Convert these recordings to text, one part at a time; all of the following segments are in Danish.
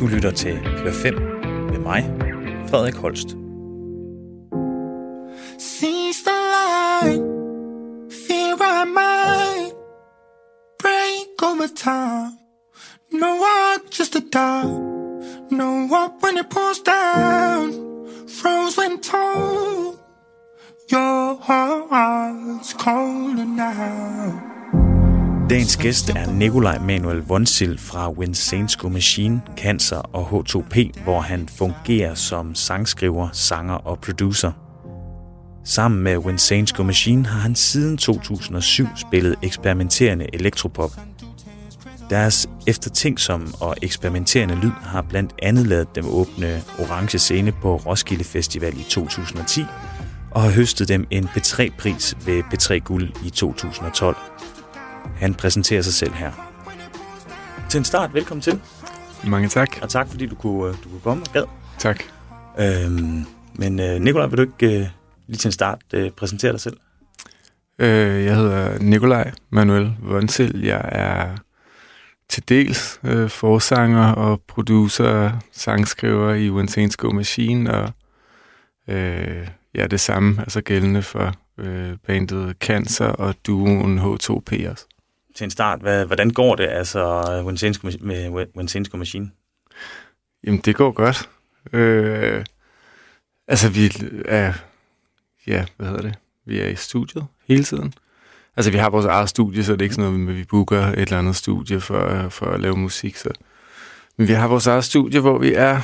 Du lytter til Hør 5 med mig, Frederik Holst. Seize the light, fear I might break over time. No what, just a dog. No what when it pours down. Froze when told your heart's colder now. Dagens gæst er Nikolaj Manuel Vonsil fra When Saints Go Machine, Cancer og H2P, hvor han fungerer som sangskriver, sanger og producer. Sammen med When Saints Go Machine har han siden 2007 spillet eksperimenterende elektropop. Deres eftertænksom og eksperimenterende lyd har blandt andet lavet dem åbne Orange Scene på Roskilde Festival i 2010 og har høstet dem en P3-pris ved P3 Guld i 2012. Han præsenterer sig selv her. Til en start, velkommen til, Mange tak. og tak fordi du kunne, øh, du kunne komme og gad. Tak. Øhm, men øh, Nikolaj, vil du ikke øh, lige til en start øh, præsentere dig selv? Øh, jeg hedder Nikolaj Manuel Vonsil. Jeg er til dels øh, forsanger og producer, sangskriver i Saints Go Machine, og øh, ja, det samme altså gældende for øh, bandet Cancer og duoen H2P også. Til en start, hvad, hvordan går det altså When med Wensensko Machine? Jamen, det går godt. Øh, altså, vi er... Ja, hvad hedder det? Vi er i studiet hele tiden. Altså, vi har vores eget studie, så det er ikke sådan noget med, at vi booker et eller andet studie for, for at lave musik. Så. Men vi har vores eget studie, hvor vi er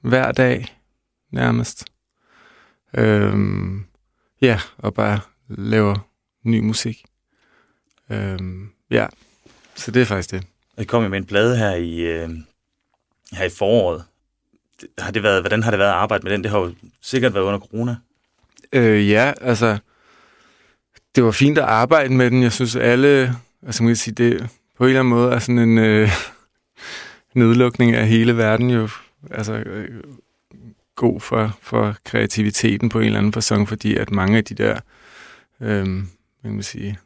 hver dag nærmest. Øhm, ja, og bare laver ny musik. Øhm, ja, så det er faktisk det. Jeg kom jo med en plade her i, øh, her i foråret. Har det været, hvordan har det været at arbejde med den? Det har jo sikkert været under corona. Øh, ja, altså, det var fint at arbejde med den. Jeg synes, alle, altså man kan sige, det på en eller anden måde er sådan en øh, nedlukning af hele verden jo, altså øh, god for, for kreativiteten på en eller anden fasong, fordi at mange af de der, øh, hvad kan man sige,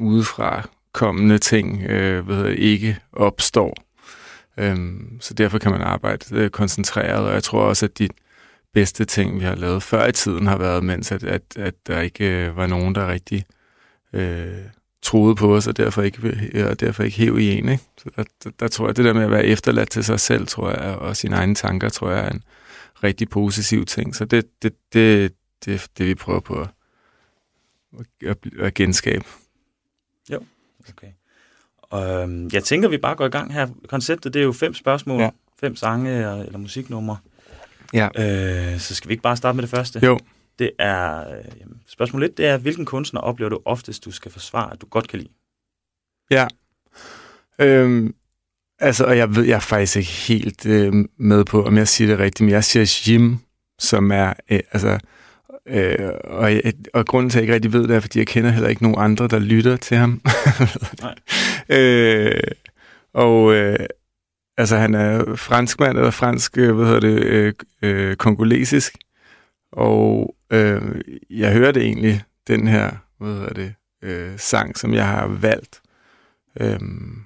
udefra kommende ting, øh, ved, jeg, ikke opstår. Øhm, så derfor kan man arbejde øh, koncentreret, og jeg tror også, at de bedste ting, vi har lavet før i tiden, har været, mens at, at, at der ikke øh, var nogen, der rigtig øh, troede på os, og derfor ikke, øh, og derfor ikke hæv i en. Ikke? Så der, der, der tror jeg, det der med at være efterladt til sig selv, tror jeg, og sine egne tanker, tror jeg er en rigtig positiv ting. Så det det, det, det, det vi prøver på at, at, at genskabe. Okay. Øhm, jeg tænker, vi bare går i gang her. Konceptet, det er jo fem spørgsmål, ja. Fem sange eller, eller musiknumre. Ja. Øh, så skal vi ikke bare starte med det første? Jo. Det er, øh, jamen, spørgsmål 1, det er, hvilken kunstner oplever du oftest, du skal forsvare, at du godt kan lide? Ja. Øhm, altså, og jeg ved, jeg er faktisk ikke helt øh, med på, om jeg siger det rigtigt, men jeg siger Jim, som er, øh, altså, øh, og, jeg- og grunden til, at jeg ikke rigtig ved det, er, fordi jeg kender heller ikke nogen andre, der lytter til ham. Nej. øh, og øh, altså, han er franskmand, eller fransk, øh, hvad hedder det, øh, øh, kongolesisk, og øh, jeg hørte egentlig den her, hvad hedder det, øh, sang, som jeg har valgt, øhm,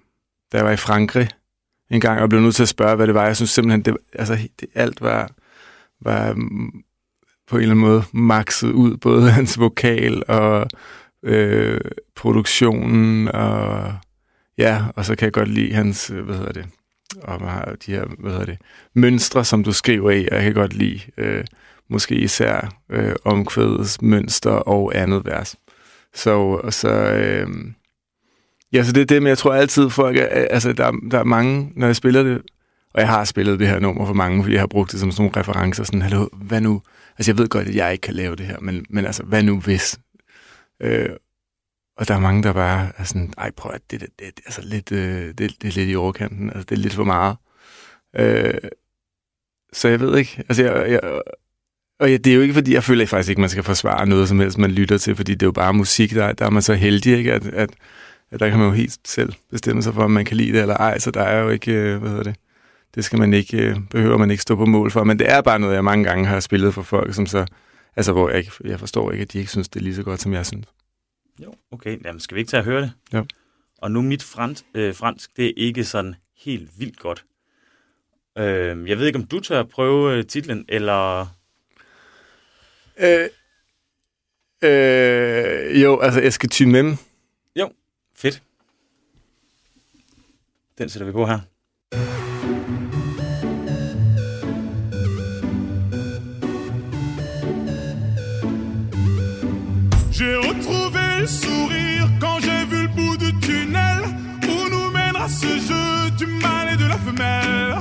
da jeg var i Frankrig en gang, og blev nødt til at spørge, hvad det var. Jeg synes simpelthen, det, altså, det, alt var, var på en eller anden måde makset ud, både hans vokal og øh, produktionen, og ja, og så kan jeg godt lide hans, øh, hvad hedder det, og man har de her, hvad hedder det, mønstre, som du skriver i, og jeg kan godt lide øh, måske især øh, omkvædets mønster og andet vers. Så, og så øh, Ja, så det er det, men jeg tror altid, folk er, øh, altså, der, der er mange, når jeg spiller det, og jeg har spillet det her nummer for mange, fordi jeg har brugt det som sådan nogle referencer, sådan, hallo, hvad nu? Altså, jeg ved godt, at jeg ikke kan lave det her, men, men altså, hvad nu hvis? Øh, og der er mange, der bare er sådan, ej, prøv at det, det, det, det, altså, lidt, øh, det, det er lidt i overkanten, altså, det er lidt for meget. Øh, så jeg ved ikke, altså, jeg, jeg, og ja, det er jo ikke, fordi jeg føler faktisk ikke, man skal forsvare noget som helst, man lytter til, fordi det er jo bare musik, der, der er man så heldig, ikke? At, at, at der kan man jo helt selv bestemme sig for, om man kan lide det eller ej, så der er jo ikke, øh, hvad hedder det, det skal man ikke, øh, behøver man ikke stå på mål for, men det er bare noget, jeg mange gange har spillet for folk, som så, altså hvor jeg, ikke, jeg forstår ikke, at de ikke synes, det er lige så godt, som jeg synes. Jo, okay. Jamen, skal vi ikke tage at høre det? Jo. Og nu mit fransk, øh, fransk, det er ikke sådan helt vildt godt. Øh, jeg ved ikke, om du tør prøve øh, titlen, eller... Øh, øh, jo, altså jeg skal ty med. Jo, fedt. Den sætter vi på her. Sourire quand j'ai vu le bout du tunnel où nous mènera ce jeu du mal et de la femelle.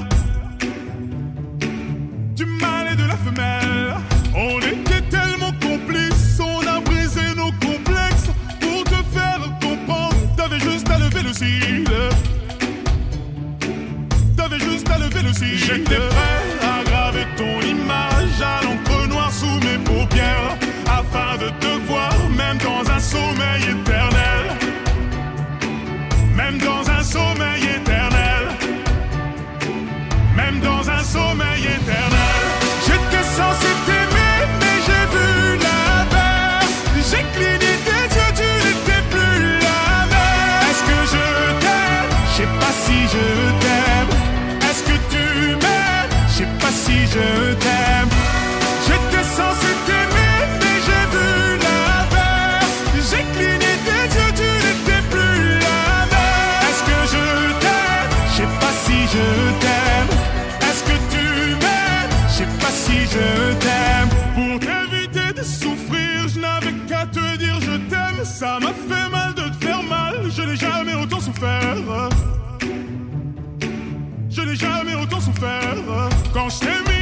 Du mal et de la femelle. On était tellement complices, on a brisé nos complexes pour te faire comprendre. T'avais juste à lever le cil. T'avais juste à lever le cil. J'étais prêt sommeil éternel. Même dans un sommeil éternel. Même dans un sommeil éternel. J'étais censé t'aimer, mais j'ai vu l'inverse. J'ai cligné tes yeux, tu n'étais plus la même. Est-ce que je t'aime? Je sais pas si je t'aime. Est-ce que tu m'aimes? Je sais pas si je t'aime. Ça m'a fait mal de te faire mal. Je n'ai jamais autant souffert. Je n'ai jamais autant souffert. Quand je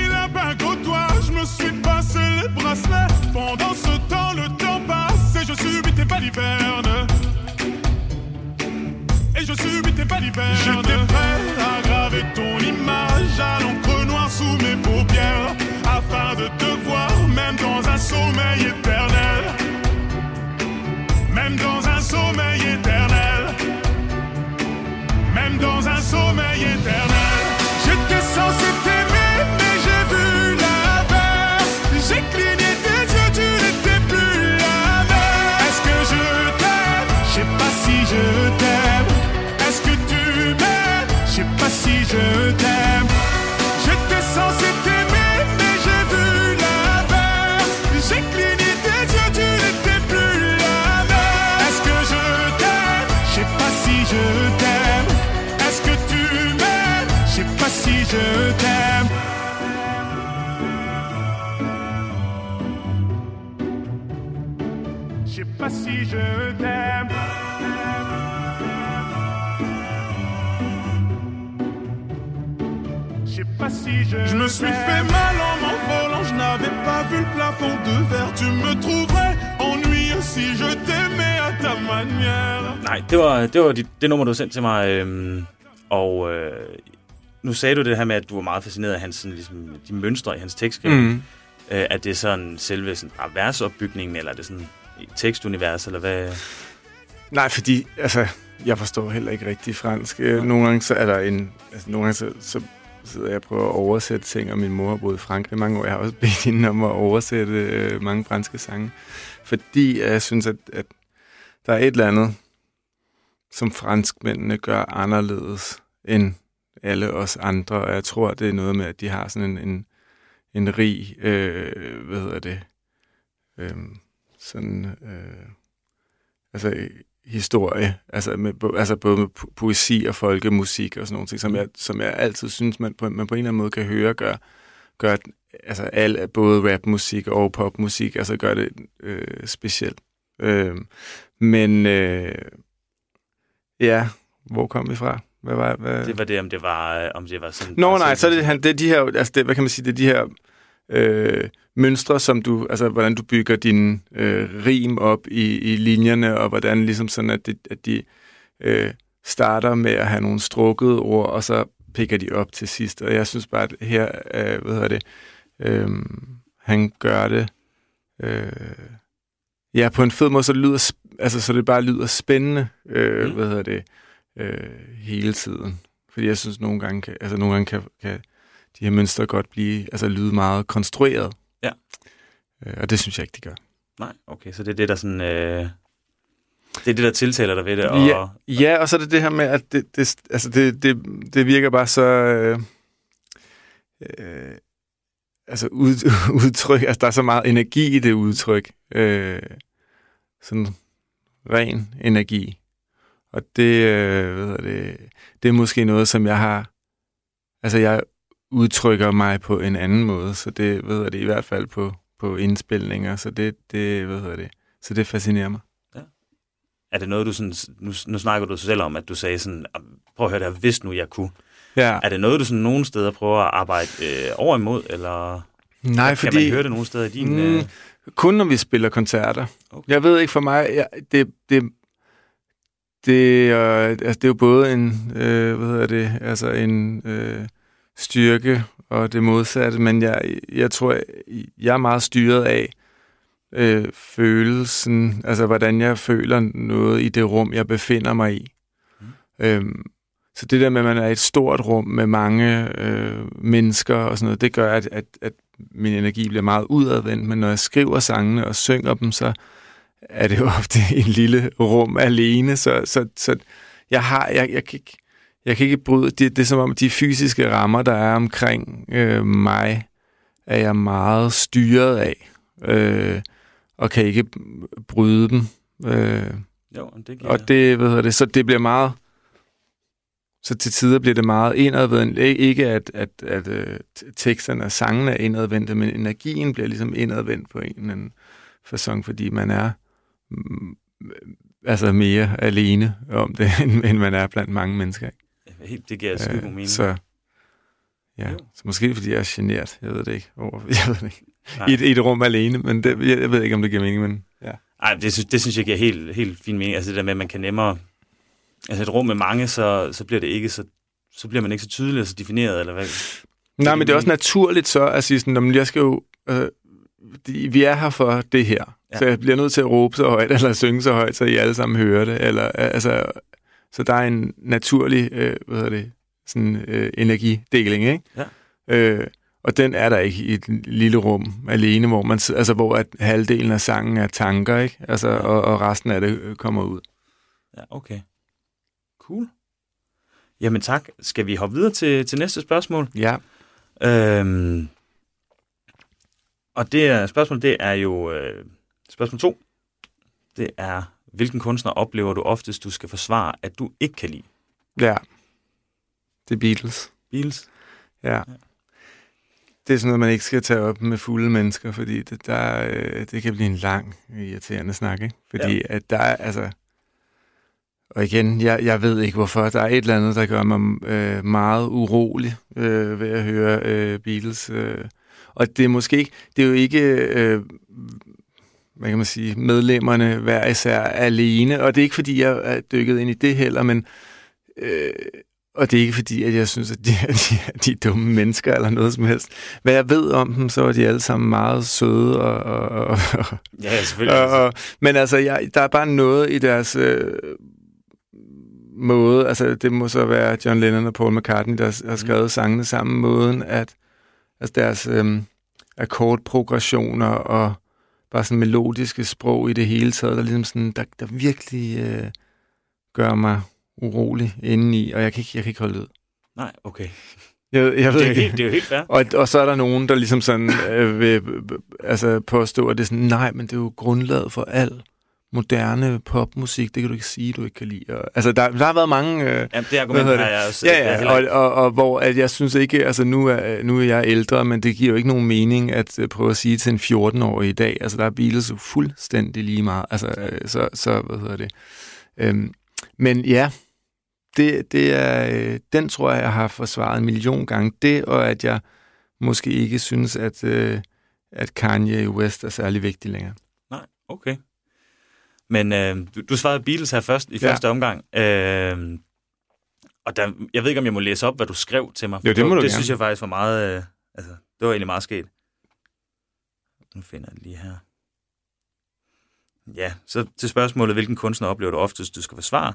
je t'aime. Je sais pas si je t'aime. Je sais pas si je. Je me suis fait mal en m'envolant, je n'avais pas vu le plafond de verre. Tu me trouverais ennuyeux si je t'aimais à ta manière. Nej, det var, det var dit, det nummer, du sendte til mig. Øhm, og øh, nu sagde du det her med, at du var meget fascineret af hans, sådan, ligesom, de mønstre i hans tekstskrivning. Mm. Øh, er det sådan selve sådan, bare versopbygningen, eller er det sådan et tekstunivers, eller hvad? Nej, fordi altså, jeg forstår heller ikke rigtig fransk. Øh, Nogle gange så er der en... Altså, nogle gange så, så sidder jeg og prøver at oversætte ting, og min mor har boet i Frankrig mange år. Jeg har også bedt hende om at oversætte øh, mange franske sange. Fordi jeg synes, at, at der er et eller andet, som franskmændene gør anderledes end alle os andre. Og jeg tror, det er noget med, at de har sådan en, en, en rig, øh, hvad hedder det, øh, sådan, øh, altså historie, altså, med, altså både med po- poesi og folkemusik og sådan nogle ting, som jeg, som jeg altid synes, man på, man på en eller anden måde kan høre, gør, gør altså al, både rapmusik og popmusik, altså gør det øh, specielt. Øh, men øh, ja, hvor kom vi fra? Hvad var, hvad? Det var det, om det var, øh, om det var sådan... Nå, nej, så er det, han, det er de her, altså det, hvad kan man sige, det er de her øh, mønstre, som du, altså hvordan du bygger din øh, rim op i, i linjerne, og hvordan ligesom sådan, at, det, at de øh, starter med at have nogle strukkede ord, og så pikker de op til sidst. Og jeg synes bare, at her, øh, hvad hedder det, øh, han gør det, øh, ja, på en fed måde, så det lyder, altså så det bare lyder spændende, øh, Mm. hvad hedder det, øh, hele tiden. Fordi jeg synes, nogle gange kan, altså nogle gange kan, kan de her mønstre godt blive, altså lyde meget konstrueret. Ja. Øh, og det synes jeg ikke, de gør. Nej, okay, så det er det, der sådan... Øh, det er det, der tiltaler dig ved det, og... Ja, ja, og så er det det her med, at det, det, altså det, det, det virker bare så... Øh, øh, altså ud, udtryk, altså der er så meget energi i det udtryk. Øh, sådan ren energi. Og det, øh, hvad det, det er måske noget, som jeg har, altså jeg udtrykker mig på en anden måde, så det, ved jeg det, i hvert fald på, på indspilninger, så det, det, hvad hedder det, så det fascinerer mig. Er det noget, du sådan, nu, nu snakker du selv om, at du sagde sådan, "Ah, prøv at høre det her, hvis nu jeg kunne. Ja, Er det noget, du sådan nogle steder prøver at arbejde øh, over imod, eller nej, kan fordi... man høre det nogle steder i din... Mm, Øh, Kun når vi spiller koncerter. Okay. Jeg ved ikke for mig, jeg, det, det, det, øh, altså, det er jo både en, øh, hvad hedder det, altså en øh, styrke og det modsatte, men jeg, jeg tror, jeg er meget styret af øh, følelsen, altså hvordan jeg føler noget i det rum, jeg befinder mig i. Mm. Øhm, så det der med, at man er i et stort rum med mange øh, mennesker og sådan noget, det gør, at, at, at min energi bliver meget udadvendt, men når jeg skriver sangene og synger dem, så er det jo ofte en lille rum alene, så, så, så jeg har, jeg, jeg, kan ikke, jeg kan ikke bryde, det, det er som om de fysiske rammer, der er omkring øh, mig, er jeg meget styret af, øh, og kan ikke bryde dem. Øh, jo, det giver og det, hvad hedder det, så det bliver meget, så til tider bliver det meget indadvendt. Ik- Ikke at, at, at, at teksterne og sangene er indadvendte, men energien bliver ligesom indadvendt på en eller anden fasong, fordi man er altså mere alene om det, end, end man er blandt mange mennesker. ikke? Helt, det giver skide god mening. så, ja. Jo. så måske fordi jeg er generet, jeg ved det ikke. Over, jeg ved det ikke. Nej. I et, I et rum alene, men det, jeg, jeg ved ikke, om det giver mening, men ja. Ej, det, synes, det synes jeg giver helt, helt fin mening. Altså det der med, at man kan nemmere... Altså et rum med mange, så, så bliver det ikke så... Så bliver man ikke så tydelig og så defineret, eller hvad? Nej, men det er også naturligt så at sige sådan, "Nå, jeg skal jo, øh, de, vi er her for det her. Ja. Ja. Så jeg bliver nødt til at råbe så højt, eller synge så højt, så I alle sammen hører det. Eller, altså, så der er en naturlig, øh, hvad hedder det, sådan øh, energideling, ikke? Ja. Øh, og den er der ikke i et lille rum alene, hvor man, altså hvor at halvdelen af sangen er tanker, ikke? Altså, og, og resten af det øh, kommer ud. Ja, okay. Cool. Jamen tak. Skal vi hoppe videre til, til næste spørgsmål? Ja. Øhm, og det spørgsmål, det er jo øh, spørgsmål to. Det er, hvilken kunstner oplever du oftest, du skal forsvare, at du ikke kan lide? Ja. Det er Beatles. Beatles? Ja. Det er sådan noget, man ikke skal tage op med fulde mennesker, fordi det, der, øh, det kan blive en lang, irriterende snak, ikke? Fordi Ja. ja. at der er, altså... Og igen, jeg, jeg ved ikke hvorfor. Der er et eller andet, der gør mig øh, meget urolig øh, ved at høre øh, Beatles. Øh. Og det er måske ikke... Det er jo ikke... Øh, hvad kan man sige, medlemmerne hver især alene, og det er ikke, fordi jeg er dykket ind i det heller, men øh, og det er ikke fordi, at jeg synes, at de, er- de, er- de er dumme mennesker eller noget som helst. Hvad jeg ved om dem, så er de alle sammen meget søde. Og, og, og, Ja, selvfølgelig. og, og, men altså, jeg, der er bare noget i deres øh, måde. Altså, det må så være John Lennon og Paul McCartney, der har skrevet sangene sammen måden, at altså deres øh, akkordprogressioner og bare sådan melodiske sprog i det hele taget, der ligesom sådan, der, der virkelig øh, gør mig urolig indeni, og jeg kan ikke, jeg kan ikke holde ud. Nej, okay. Jeg, jeg ved Det er, ikke. helt, det er jo helt fair. Og, og så er der nogen, der ligesom sådan øh, vil altså påstå, at det er sådan, nej, men det er jo grundlaget for al moderne popmusik, det kan du ikke sige, du ikke kan lide. Og, altså, der, der har været mange... Øh, Jamen, det argument har jeg også. ja, ja, og, og, og, hvor at jeg synes ikke, altså nu er, nu er jeg ældre, men det giver jo ikke nogen mening at øh, prøve at sige til en 14-årig i dag, altså der er Beatles jo fuldstændig lige meget, altså øh, så, så hvad hedder det. Øhm, men ja, det, det er, øh, den tror jeg, jeg har forsvaret en million gange. Det, og at jeg måske ikke synes, at, øh, at Kanye West er særlig vigtig længere. Nej, okay. Men øh, du, du svarede Beatles her først i Ja. første omgang. Øh, og der, jeg ved ikke, om jeg må læse op, hvad du skrev til mig. Jo, det må det, du Det gerne. synes jeg faktisk var meget... Øh, altså, det var egentlig meget sket. Nu finder jeg det lige her. Ja, så til spørgsmålet, hvilken kunstner oplever du oftest, du skal forsvare?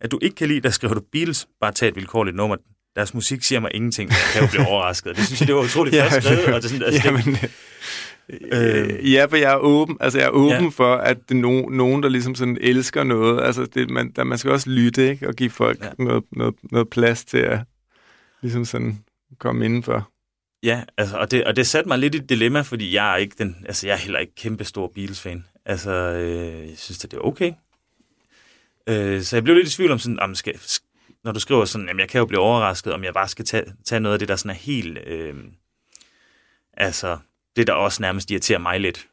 At du ikke kan lide, der skriver du Beatles, bare tag et vilkårligt nummer. Deres musik siger mig ingenting, jeg kan jo blive overrasket. Det synes jeg, det var utroligt ja, frisk skrevet. Og det, sådan, altså, Jamen, øh, ja, for jeg er åben, altså jeg er åben Ja. for, at det er no, nogen, der ligesom sådan elsker noget. Altså det, man, der, man skal også lytte, ikke? Og give folk Ja. noget, noget, noget plads til at ligesom sådan komme indenfor. Ja, altså, og, det, og det satte mig lidt i et dilemma, fordi jeg er, ikke den, altså, jeg er heller ikke kæmpe stor Beatles-fan. Altså, øh, jeg synes, at det er okay. Øh, så jeg blev lidt i tvivl om sådan, om skal, når du skriver sådan, jamen jeg kan jo blive overrasket, om jeg bare skal tage, tage noget af det, der sådan er helt, øh, altså, det der også nærmest irriterer mig lidt,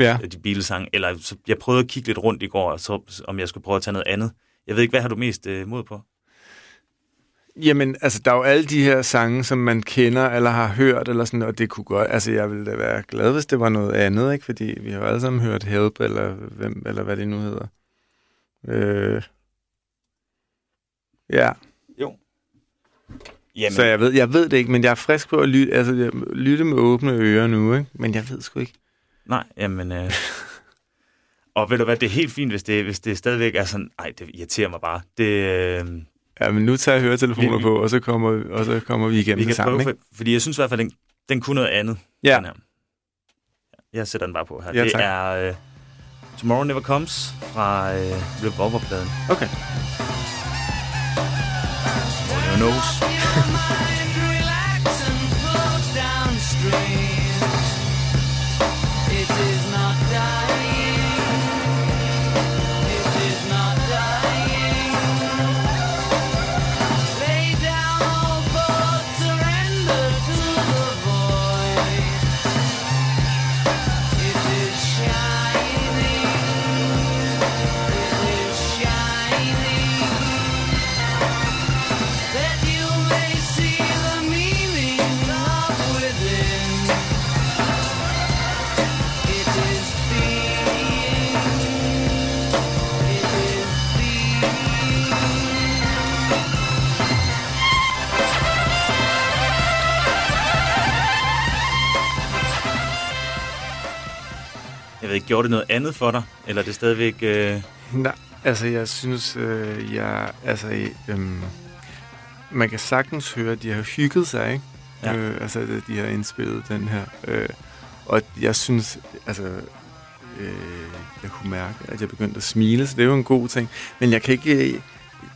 Ja. de Beatles-sange, eller så jeg prøvede at kigge lidt rundt i går, så, om jeg skulle prøve at tage noget andet. Jeg ved ikke, hvad har du mest øh, mod på? Jamen, altså, der er jo alle de her sange, som man kender eller har hørt, eller sådan, og det kunne godt... Altså, jeg ville da være glad, hvis det var noget andet, ikke? Fordi vi har jo alle sammen hørt Help, eller, hvem, eller hvad det nu hedder. Øh, ja, Jamen, så jeg ved, jeg ved det ikke, men jeg er frisk på at lytte, altså, jeg, lytte med åbne ører nu, ikke? Men jeg ved sgu ikke. Nej, jamen... Øh, og ved du hvad, det er helt fint, hvis det, hvis det stadigvæk er sådan, nej, det irriterer mig bare. Det, øh, Ja, men nu tager jeg høretelefoner Vi- på, og så kommer, og så kommer vi igennem vi kan sammen, prøve, ikke? for, fordi jeg synes i hvert fald, den, den kunne noget andet. Ja. Den her. Jeg sætter den bare på her. Ja, det tak. er øh, Tomorrow Never Comes fra øh, Revolver-pladen. Okay. nose. Jeg ved ikke, gjorde det noget andet for dig? Eller er det stadigvæk... Øh, Nej, altså jeg synes, øh, jeg, altså, øhm, man kan sagtens høre, at de har hygget sig, ikke? Ja. Øh, altså, at de har indspillet den her. Øh, og jeg synes, altså, øh, jeg kunne mærke, at jeg begyndte at smile, så det er jo en god ting. Men jeg kan ikke, øh,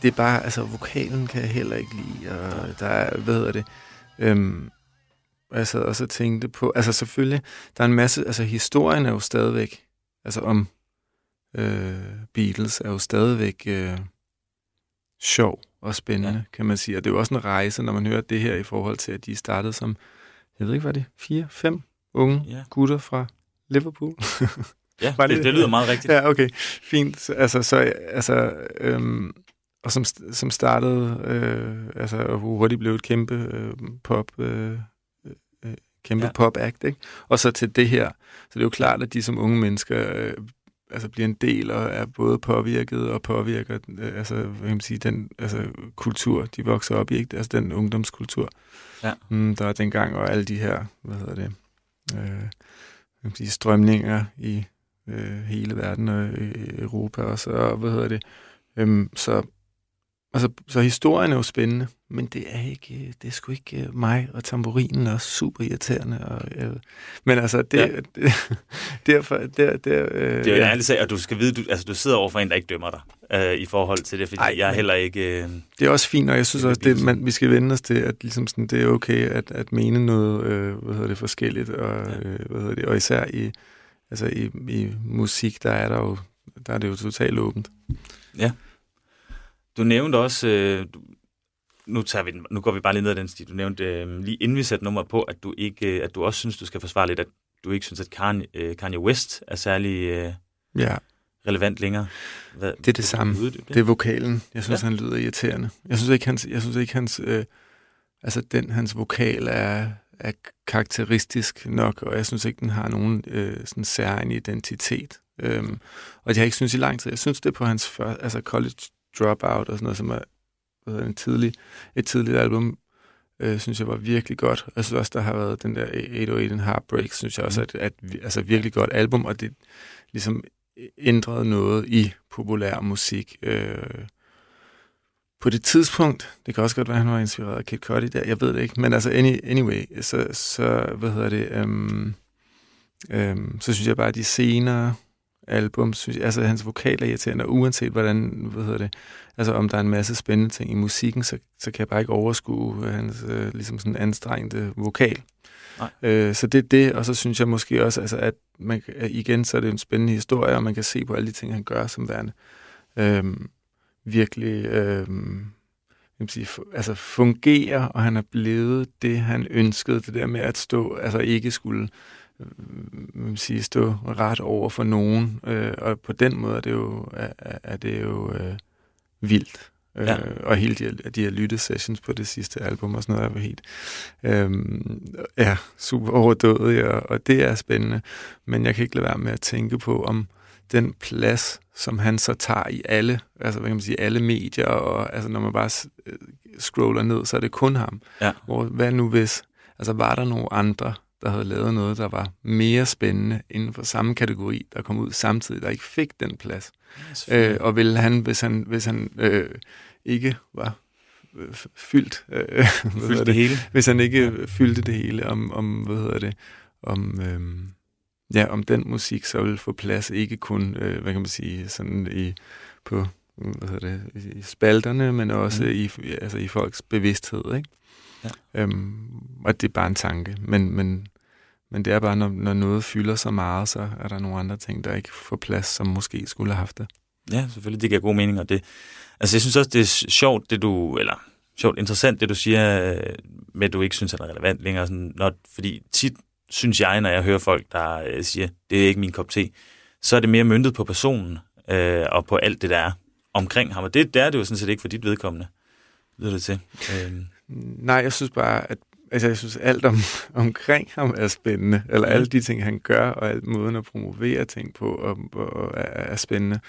det er bare, altså, vokalen kan jeg heller ikke lide, og der er, hvad hedder det, øhm, og jeg sad også og tænkte på, altså selvfølgelig, der er en masse, altså historien er jo stadigvæk, altså om øh, Beatles er jo stadigvæk øh, sjov og spændende, Ja. kan man sige. Og det er jo også en rejse, når man hører det her i forhold til, at de startede som, jeg ved ikke, hvad det fire, fem unge Ja. gutter fra Liverpool. ja, Var det, det- det lyder meget rigtigt. ja, okay, fint. Så, Altså, så, altså, øhm, og som, som startede, øh, altså, hurtigt blev et kæmpe øh, pop, øh, kæmpe Ja. pop-act, ikke? Og så til det her. Så det er jo klart, at de som unge mennesker øh, altså bliver en del og er både påvirket og påvirker øh, altså, hvad kan man sige, den altså, kultur, de vokser op i, ikke? altså den ungdomskultur, Ja. mm, der er dengang, og alle de her, hvad hedder det, øh, hvad kan man sige, strømninger i øh, hele verden og i Europa også, og hvad hedder det, øhm, så Altså, så historien er jo spændende, men det er ikke, det er sgu ikke øh, mig, og tamburinen er også super irriterende. Og, øh, men altså, det, Ja. ja. det derfor, der, der, øh, Det er jo en ja, ærlig sag, og du skal vide, du, altså, du sidder overfor en, der ikke dømmer dig øh, i forhold til det, fordi Ej, jeg er heller ikke... Øh, det er også fint, og jeg synes også, det, man, vi skal vende os til, at ligesom sådan, det er okay at, at mene noget, øh, hvad hedder det, forskelligt, og, Ja. ja. øh, hvad hedder det, og især i, altså i, i musik, der er der jo, der er det jo totalt åbent. Du nævnte også, øh, nu, tager vi den, nu går vi bare lige ned ad den sti. Du nævnte øh, lige inden vi satte nummer på, at du, ikke, øh, at du også synes, du skal forsvare lidt, at du ikke synes, at Kanye, øh, Kanye West er særlig øh, Ja, relevant længere. Hvad, Det er det samme. Uddybe Det er vokalen. Jeg synes, Ja. han lyder irriterende. Jeg synes ikke, hans, jeg synes ikke, hans, øh, altså den, hans vokal er, er karakteristisk nok, og jeg synes ikke, den har nogen øh, sådan særlig identitet. Øhm, og det har jeg ikke synes i lang tid. Jeg synes, det er på hans før, altså College Dropout og sådan noget, som er hvad hedder en tidlig, et tidligt album, øh, synes jeg var virkelig godt. Jeg synes også, der har været den der 808 and Heartbreak, synes jeg også er et, et, altså virkelig godt album, og det ligesom ændrede noget i populær musik. Øh, på det tidspunkt, det kan også godt være, at han var inspireret af Kid Cudi der, jeg ved det ikke, men altså any, anyway, så, så hvad hedder det, øhm, øhm, så synes jeg bare, at de senere album, synes jeg, altså hans vokal er irriterende, uanset hvordan, hvad hedder det, altså om der er en masse spændende ting i musikken, så, så kan jeg bare ikke overskue øh, hans øh, ligesom sådan anstrengte vokal. Nej. Øh, så det er det, og så synes jeg måske også, altså, at man, igen, så er det en spændende historie, og man kan se på alle de ting, han gør som værende. Øh, virkelig øh, jeg sige, altså fungerer, og han er blevet det, han ønskede, det der med at stå, altså ikke skulle vil sige, stå ret over for nogen, øh, og på den måde er det jo, er, er- det jo øh, vildt. Øh, Ja. Og hele de, her- de her lyttesessions på det sidste album og sådan noget er helt øhm, ja, super overdådigt, og, og det er spændende. Men jeg kan ikke lade være med at tænke på, om den plads, som han så tager i alle, altså hvad kan man sige, alle medier, og altså når man bare øh, scroller ned, så er det kun ham. Ja. Hvor, hvad nu hvis, altså var der nogle andre, der havde lavet noget, der var mere spændende inden for samme kategori, der kom ud samtidig, der ikke fik den plads. Øh, og ville han, hvis han, hvis han øh, ikke var øh, fyldt, øh, hvad Fyldt det hele. hvis han ikke ja. fyldte det hele om, om hvad hedder det, om, øhm, ja, om den musik så ville få plads, ikke kun, øh, hvad kan man sige, sådan i, på, hvad hedder det, i spalterne, men også mm. i, altså i folks bevidsthed, ikke? Ja. Øhm, og det er bare en tanke, men, men, men det er bare, når, når noget fylder så meget, så er der nogle andre ting, der ikke får plads, som måske skulle have haft det. Ja, selvfølgelig, det giver god mening, og det, altså jeg synes også, det er sjovt, det du, eller sjovt, interessant, det du siger, øh, med at du ikke synes, at det er relevant længere, sådan, når, fordi tit synes jeg, når jeg hører folk, der øh, siger, det er ikke min kop te, så er det mere myndet på personen, øh, og på alt det, der er omkring ham, og det, det er det jo sådan set ikke for dit vedkommende, lyder det til. Øh, Nej, jeg synes bare, at altså, jeg synes, alt om, omkring ham er spændende. Eller Mhm. alle de ting, han gør, og al måden at promovere ting på, og, og er, er spændende.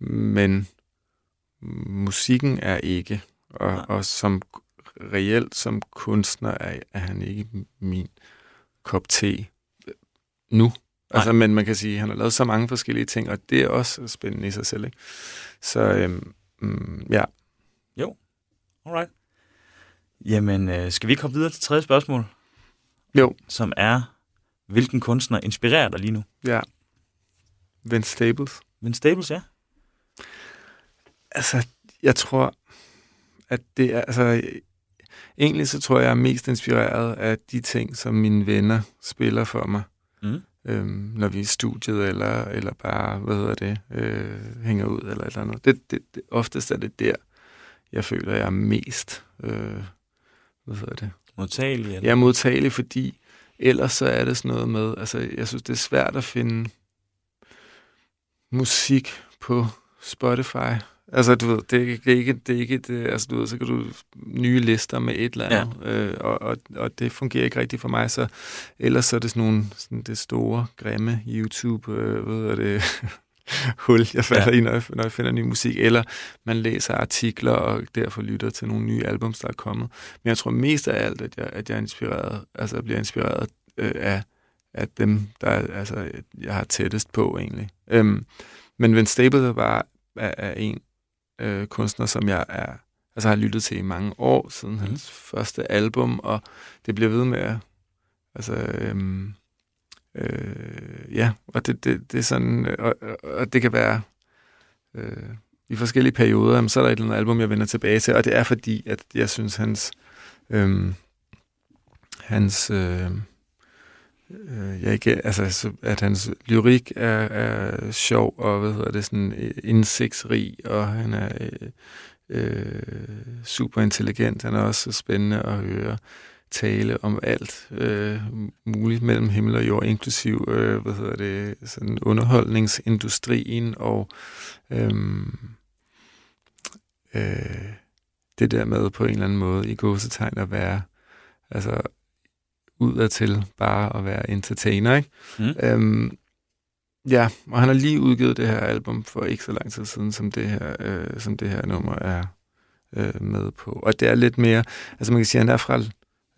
Men musikken er ikke. Og, og som reelt som kunstner er, er han ikke min kop te nu. Altså, men man kan sige, at han har lavet så mange forskellige ting, og det er også spændende i sig selv. Ikke? Så øhm, mm, ja, alright. Jamen, øh, skal vi ikke hoppe videre til tredje spørgsmål, jo, som er, hvilken kunstner inspirerer dig lige nu? ja. Vince Staples. Vince Staples, ja. Altså, jeg tror, at det er, altså, egentlig så tror jeg, jeg er mest inspireret af de ting, som mine venner spiller for mig. Mm. Øhm, når vi er i studiet, eller, eller bare, hvad hedder det, øh, hænger ud, eller et eller andet. Det, det, det, oftest er det der, jeg føler, jeg er mest, øh, hvad hedder det, Modtagelig, eller? jeg er modtagelig, fordi ellers så er det sådan noget med, altså jeg synes, det er svært at finde musik på Spotify. Altså du ved, det er ikke, det er ikke, det er ikke det, altså du ved, så kan du nye lister med et eller andet, ja. øh, og, og, og det fungerer ikke rigtigt for mig, så ellers så er det sådan nogle, sådan det store, grimme YouTube, øh, hvad hedder det, hul, jeg falder Ja. i, når jeg, når jeg finder ny musik, eller man læser artikler og derfor lytter til nogle nye albums, der er kommet. Men jeg tror mest af alt, at jeg, at jeg er inspireret, altså jeg bliver inspireret øh, af, af dem, der er- altså, jeg har tættest på egentlig. Øhm, men Vince Staples er bare er, er en øh, kunstner, som jeg er, altså har lyttet til i mange år, siden Mhm. hans første album, og det bliver ved med at, altså, øhm, øh, ja, og det, det, det er sådan, øh, og, og- det kan være, øh, i forskellige perioder, jamen, så er der et eller andet album, jeg vender tilbage til, og det er fordi, at jeg synes, hans, øh, hans, øh, øh, ja, ikke, altså, at hans lyrik er, er sjov, og hvad hedder det, sådan øh, indsigtsrig, og han er øh, øh, super intelligent, han er også spændende at høre tale om alt øh, muligt mellem himmel og jord, inklusiv øh, hvad hedder det, sådan underholdningsindustrien og øhm, øh, det der med på en eller anden måde i gåsetegn at være altså udadtil bare at være entertainer, ikke? Mm. Øhm, ja, og han har lige udgivet det her album for ikke så lang tid siden, som det her, øh, som det her nummer er øh, med på. Og det er lidt mere, altså man kan sige, at han er fra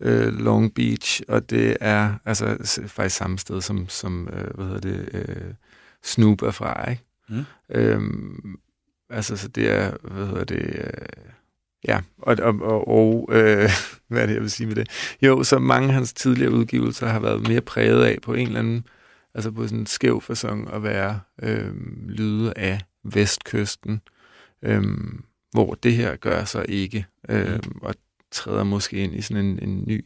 øh, Long Beach, og det er altså faktisk samme sted, som, som øh, hvad hedder det, øh, Snoop er fra, ikke? Mm. Øhm, altså, så det er, hvad hedder det, øh, ja, og, og, og, og øh, hvad er det, jeg vil sige med det? Jo, så mange af hans tidligere udgivelser har været mere præget af på en eller anden, Altså på sådan en skæv fasong at være øh, lyde af vestkysten, øh, hvor det her gør så ikke, øh, og træder måske ind i sådan en, en ny,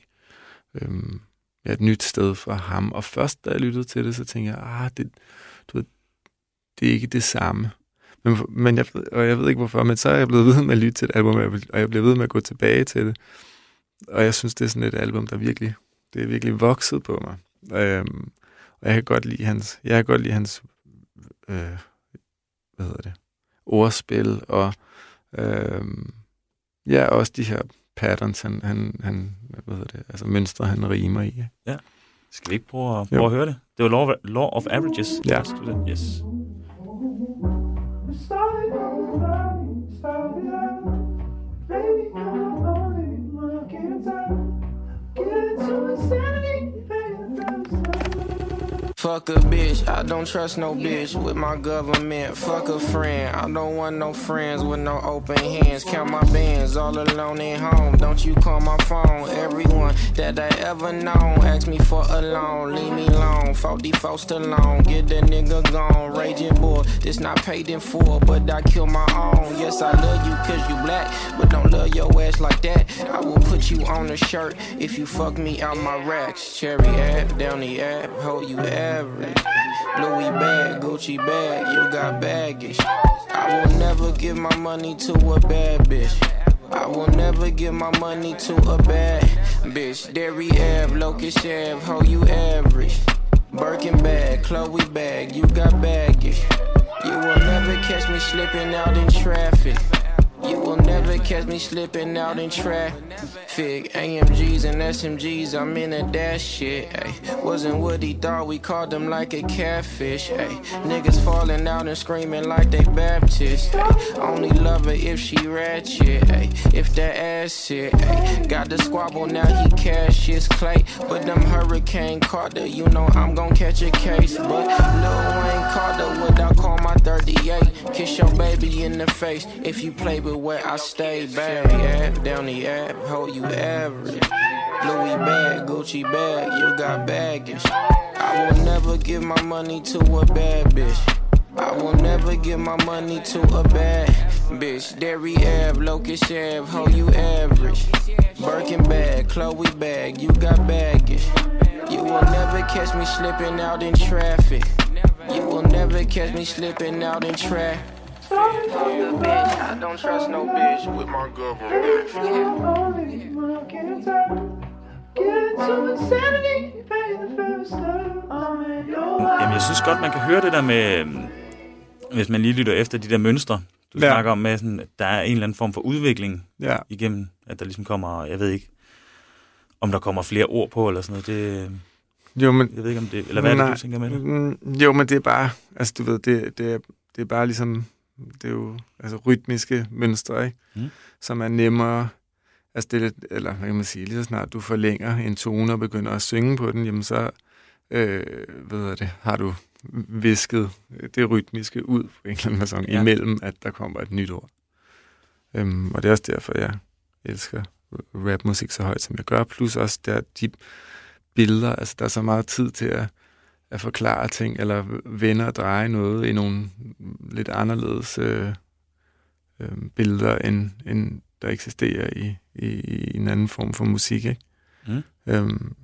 øhm, ja, et nyt sted for ham. Og først, da jeg lyttede til det, så tænkte jeg, ah, det, du ved, det er ikke det samme. Men, men jeg, ved- og jeg ved ikke hvorfor, men så er jeg blevet ved med at lytte til et album, og jeg, og jeg bliver ved med at gå tilbage til det. Og jeg synes, det er sådan et album, der virkelig, det er virkelig vokset på mig. Øhm, og jeg kan godt lide hans, jeg kan godt lide hans, øh, hvad hedder det, ordspil, og øh, ja, også de her patterns, han, han, han hvad hedder det, altså mønstre, han rimer i. ikke? Skal vi ikke prøve at, Jo. prøve at høre det? Det var Law of, Law of Averages. Ja. Yes. Fuck a bitch, I don't trust no bitch with my government. Fuck a friend, I don't want no friends with no open hands. Count my bands all alone at home. Don't you call my phone. Everyone that I ever known ask me for a loan. Leave me alone, 44 Stallone. Get that nigga gone. Raging boy, this not paid in full, but I kill my own. Yes, I love you cause you black, but don't love your ass like that. I will put you on a shirt if you fuck me out my racks. Cherry app, down the app, hold you average. Louis bag, Gucci bag, you got baggage. I will never give my money to a bad bitch. I will never give my money to a bad bitch. Derry Ave, Locust Ave, ho, you average. Birkin bag, Chloe bag, you got baggage. You will never catch me slipping out in traffic. You will never catch me slipping out in traffic. AMGs and SMGs, I'm in a dash shit. Ay. Wasn't what he thought, we called him like a catfish. Ay. Niggas falling out and screaming like they Baptist. Ay. Only love her if she ratchet. Ay. If that ass. Ay. Got the squabble, now he cash his clay. But them Hurricane Carter, you know I'm gon' catch a case. But Lil Wayne Carter, what I call my 38. Kiss your baby in the face if you play with where I stay. Back app, down the app, hold you average. Louis bag, Gucci bag, you got baggage. I will never give my money to a bad bitch. I will never give my money to a bad bitch. Derry Ave, Locust Ave, ho, you average. Birkin bag, Chloe bag, you got baggage. You will never catch me slipping out in traffic. You will never catch me slipping out in traffic. Bitch, I don't trust no bitch with my government. Jamen, jeg synes godt, man kan høre det der med, øhm, hvis man lige lytter efter de der mønstre, du Ja. snakker om, med sådan, at der er en eller anden form for udvikling Ja, igennem, at der ligesom kommer, jeg ved ikke, om der kommer flere ord på, eller sådan noget, det, jo, men jeg ved ikke om det, eller hvad er det, Nej. du tænker med det? Mm, Jo, men det er bare, altså du ved, det, det, er, det er bare ligesom, det er jo altså, rytmiske mønstre, ikke? Mm. Som er nemmere, altså det er lidt, eller hvad kan man sige, lige så snart du forlænger en tone og begynder at synge på den, jamen så, øh, hvad hedder det, har du visket det rytmiske ud på en eller anden facon, Ja. ja. imellem at der kommer et nyt ord. Øhm, og det er også derfor, jeg elsker rapmusik så højt, som jeg gør, plus også der de billeder, altså der er så meget tid til at at forklare ting, eller vende og dreje noget i nogle lidt anderledes øh, øh, billeder, end, end der eksisterer i, i, i en anden form for musik. Ikke? Mm. Øhm,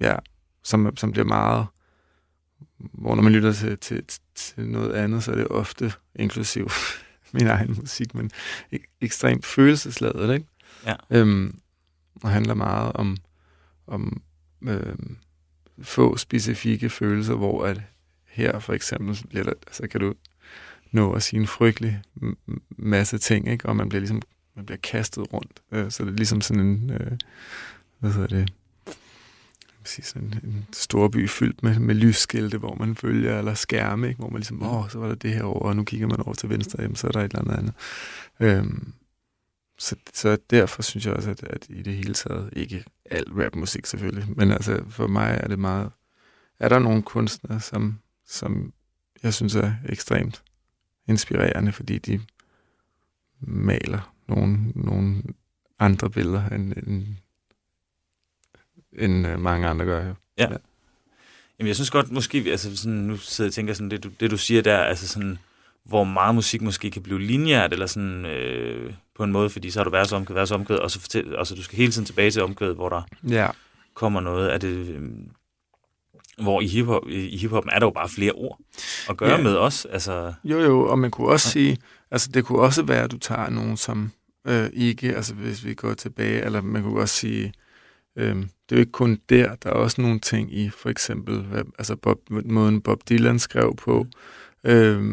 ja, som, som bliver meget, hvor når man lytter til, til, til noget andet, så er det ofte, inklusiv min egen musik, men ek- ekstremt følelsesladet, ikke? Ja. Øhm, og handler meget om, om øhm, få specifikke følelser, hvor at her for eksempel bliver der, så kan du nå at sige en frygtelig masse ting, ikke? og man bliver ligesom man bliver kastet rundt. Øh, så det er ligesom sådan en, øh, hvad hedder det, sige, sådan en storby fyldt med, med lysskilte, hvor man følger, eller skærme, ikke? hvor man ligesom, åh, så var der det her over, og nu kigger man over til venstre, jamen, så er der et eller andet andet. Øhm, så, så derfor synes jeg også, at, at i det hele taget, ikke al rapmusik selvfølgelig, men altså for mig er det meget, er der nogle kunstnere, som, som jeg synes er ekstremt inspirerende, fordi de maler nogle, nogle andre billeder, end, end, end øh, mange andre gør. Jo. Jamen, jeg synes godt, måske, altså sådan, nu sidder jeg og tænker sådan, det du, det du siger der, altså sådan, hvor meget musik måske kan blive linjært, eller sådan øh, på en måde, fordi så har du værtsomkvæd, værtsomkvæd, og så fortæl, altså, du skal hele tiden tilbage til omkvædet, hvor der Ja, kommer noget af det, øh, hvor i hiphop, i hiphoppen er der jo bare flere ord at gøre Ja. med os, altså, jo jo, og man kunne også sige, altså det kunne også være, at du tager nogen, som øh, ikke, altså hvis vi går tilbage, eller man kunne også sige, øh, det er jo ikke kun der, der er også nogle ting i, for eksempel, hvad, altså Bob, måden Bob Dylan skrev på, øh,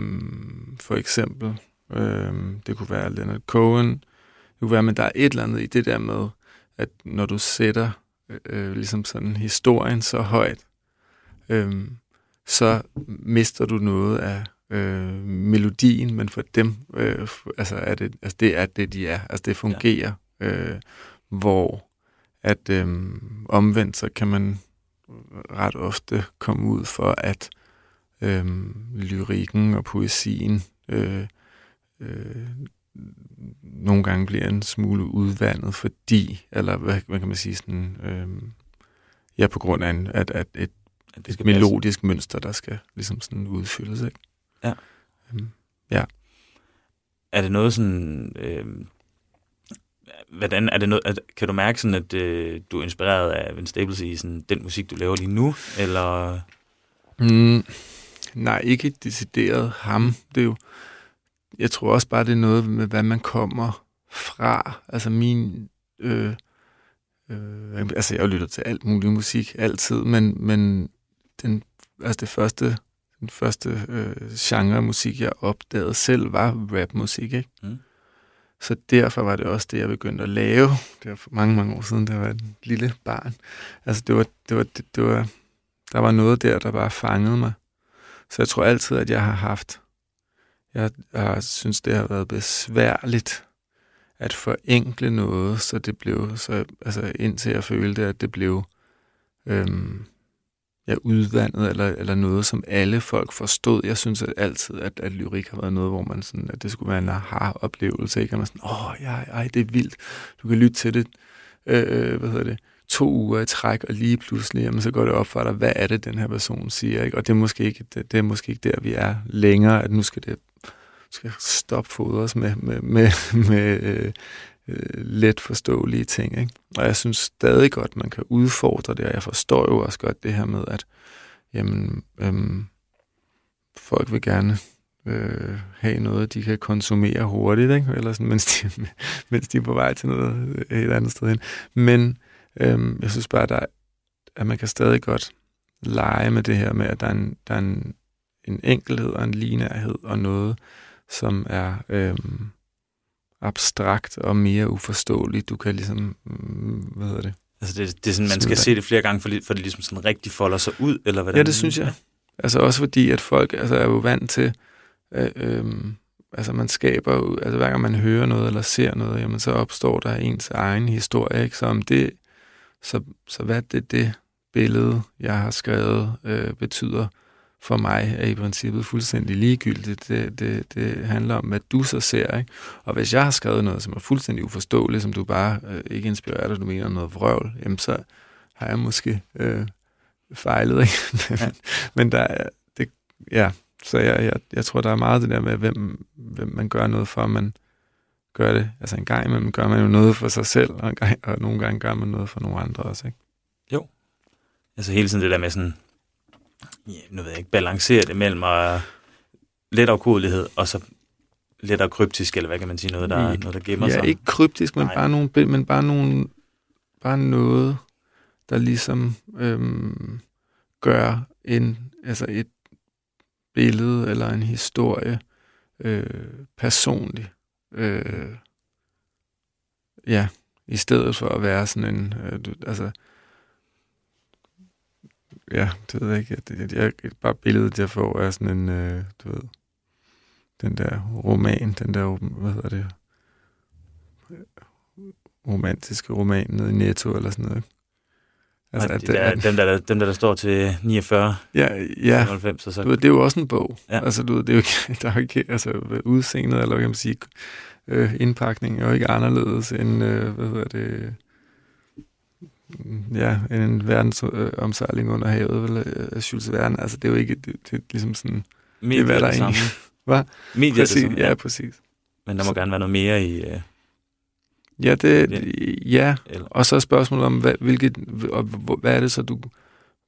for eksempel, øh, det kunne være Leonard Cohen, det kunne være, men der er et eller andet i det der med, at når du sætter øh, ligesom sådan historien så højt, øh, så mister du noget af øh, melodien, men for dem, øh, altså, er det, altså det er det, de er. Altså det fungerer, ja. øh, hvor at øh, omvendt, så kan man ret ofte komme ud for, at øh, lyrikken og poesien øh, øh, nogle gange bliver en smule udvandet, fordi, eller hvad, hvad kan man sige, sådan, øh, ja, på grund af en, at, at et, at det et skal passe. melodisk mønster, der skal ligesom sådan udfyldes, ikke? Ja. Øhm, Er det noget sådan... Øh, hvordan er det noget... At, kan du mærke sådan, at øh, du er inspireret af Vince Staples i sådan, den musik, du laver lige nu? Eller... Mm, nej, ikke decideret ham. Det er jo, jeg tror også bare, det er noget med, hvad man kommer fra. Altså min... Øh, øh, altså, jeg lyttet til alt muligt musik altid, men, men den, altså det første, den første øh, genre af musik, jeg opdagede selv, var rapmusik, ikke? Mm. Så derfor var det også det, jeg begyndte at lave. Det var for mange, mange år siden, da jeg var et lille barn. Altså, det var, det var, det, det var, der var noget der, der bare fangede mig. Så jeg tror altid, at jeg har haft, jeg, jeg synes, det har været besværligt at forenkle noget, så det blev, så, altså indtil jeg følte, at det blev øhm, ja, udvandet, eller, eller noget, som alle folk forstod. Jeg synes at altid, at, at lyrik har været noget, hvor man sådan, at det skulle være en aha-oplevelse, ikke? Og man sådan, åh, oh, ja, ej, det er vildt. Du kan lytte til det, øh, øh hvad hedder det, to uger i træk, og lige pludselig, jamen, så går det op for dig, hvad er det, den her person siger, ikke? Og det er måske ikke, det, det er måske ikke der, vi er længere, at nu skal det skal stoppe fodres med, med, med, med øh, øh, let forståelige ting. Ikke? Og jeg synes stadig godt, man kan udfordre det, og jeg forstår jo også godt det her med, at jamen, øhm, folk vil gerne øh, have noget, de kan konsumere hurtigt, ikke? Eller sådan, mens, de, mens de er på vej til noget øh, et andet sted hen. Men øhm, jeg synes bare, der, er- at man kan stadig godt lege med det her med, at der er en, der er en, en enkelhed og en linærhed og noget, som er øhm, abstrakt og mere uforståeligt. Du kan ligesom, mm, hvad hedder det? Altså, det, det er sådan, man skal se det flere gange, for, det- for det ligesom sådan rigtig folder sig ud, eller hvordan? Ja, det synes jeg. Altså også fordi, at folk altså, er jo vant til, øh, øhm, altså man skaber altså hver gang man hører noget eller ser noget, jamen så opstår der ens egen historie, ikke? Så om det, så, så hvad det, det billede, jeg har skrevet, øh, betyder for mig, er i princippet fuldstændig ligegyldigt. Det, det, det handler om, hvad du så ser, ikke? Og hvis jeg har skrevet noget, som er fuldstændig uforståeligt, som du bare øh, ikke inspirerer dig, du mener noget vrøvl, jamen så har jeg måske øh, fejlet, ikke? Ja. Men der er, det, ja, så jeg, jeg, jeg tror, der er meget det der med, hvem, hvem man gør noget for, man gør det. Altså en gang imellem gør man jo noget for sig selv, og, en gang, og nogle gange gør man noget for nogle andre også, ikke? Altså hele tiden det der med sådan, ja, nu ved jeg ikke, balancere det mellem uh, let afkodelighed, og så let og kryptisk, eller hvad kan man sige, noget, der, Ja, noget, der gemmer Ja, sig. ikke kryptisk, men Nej. bare, nogle, men bare, nogle, bare noget, der ligesom øhm, gør en, altså et billede eller en historie øh, personlig. Øh, ja, i stedet for at være sådan en, øh, du, altså, ja, det ved jeg ikke, jeg, jeg, jeg, bare billedet, jeg får, er sådan en, øh, du ved, den der roman, den der, hvad hedder det, romantiske roman nede i Netto eller sådan noget. Altså, at de det- der, at- dem, der, dem der, der står til 49, Ja, ja 95, og så du ved, det er jo også en bog. Ja. Altså, du ved, det er jo ikke, der er jo ikke, altså, udseendet, eller hvad kan man sige, øh, indpakningen er jo ikke anderledes end, øh, hvad hedder det, ja, en verdensomsejling under havet, vel, af Jules Verne. Altså, det er jo ikke, det, det er ligesom sådan, Medier hvad der er det samme. Hvad? Medier er det præcis, samme. ja, præcis. Men der må gerne være noget mere i... Øh, Ja, det, Ja. ja, eller, og så er spørgsmålet om, hvad, hvilket, hvad er det så, du,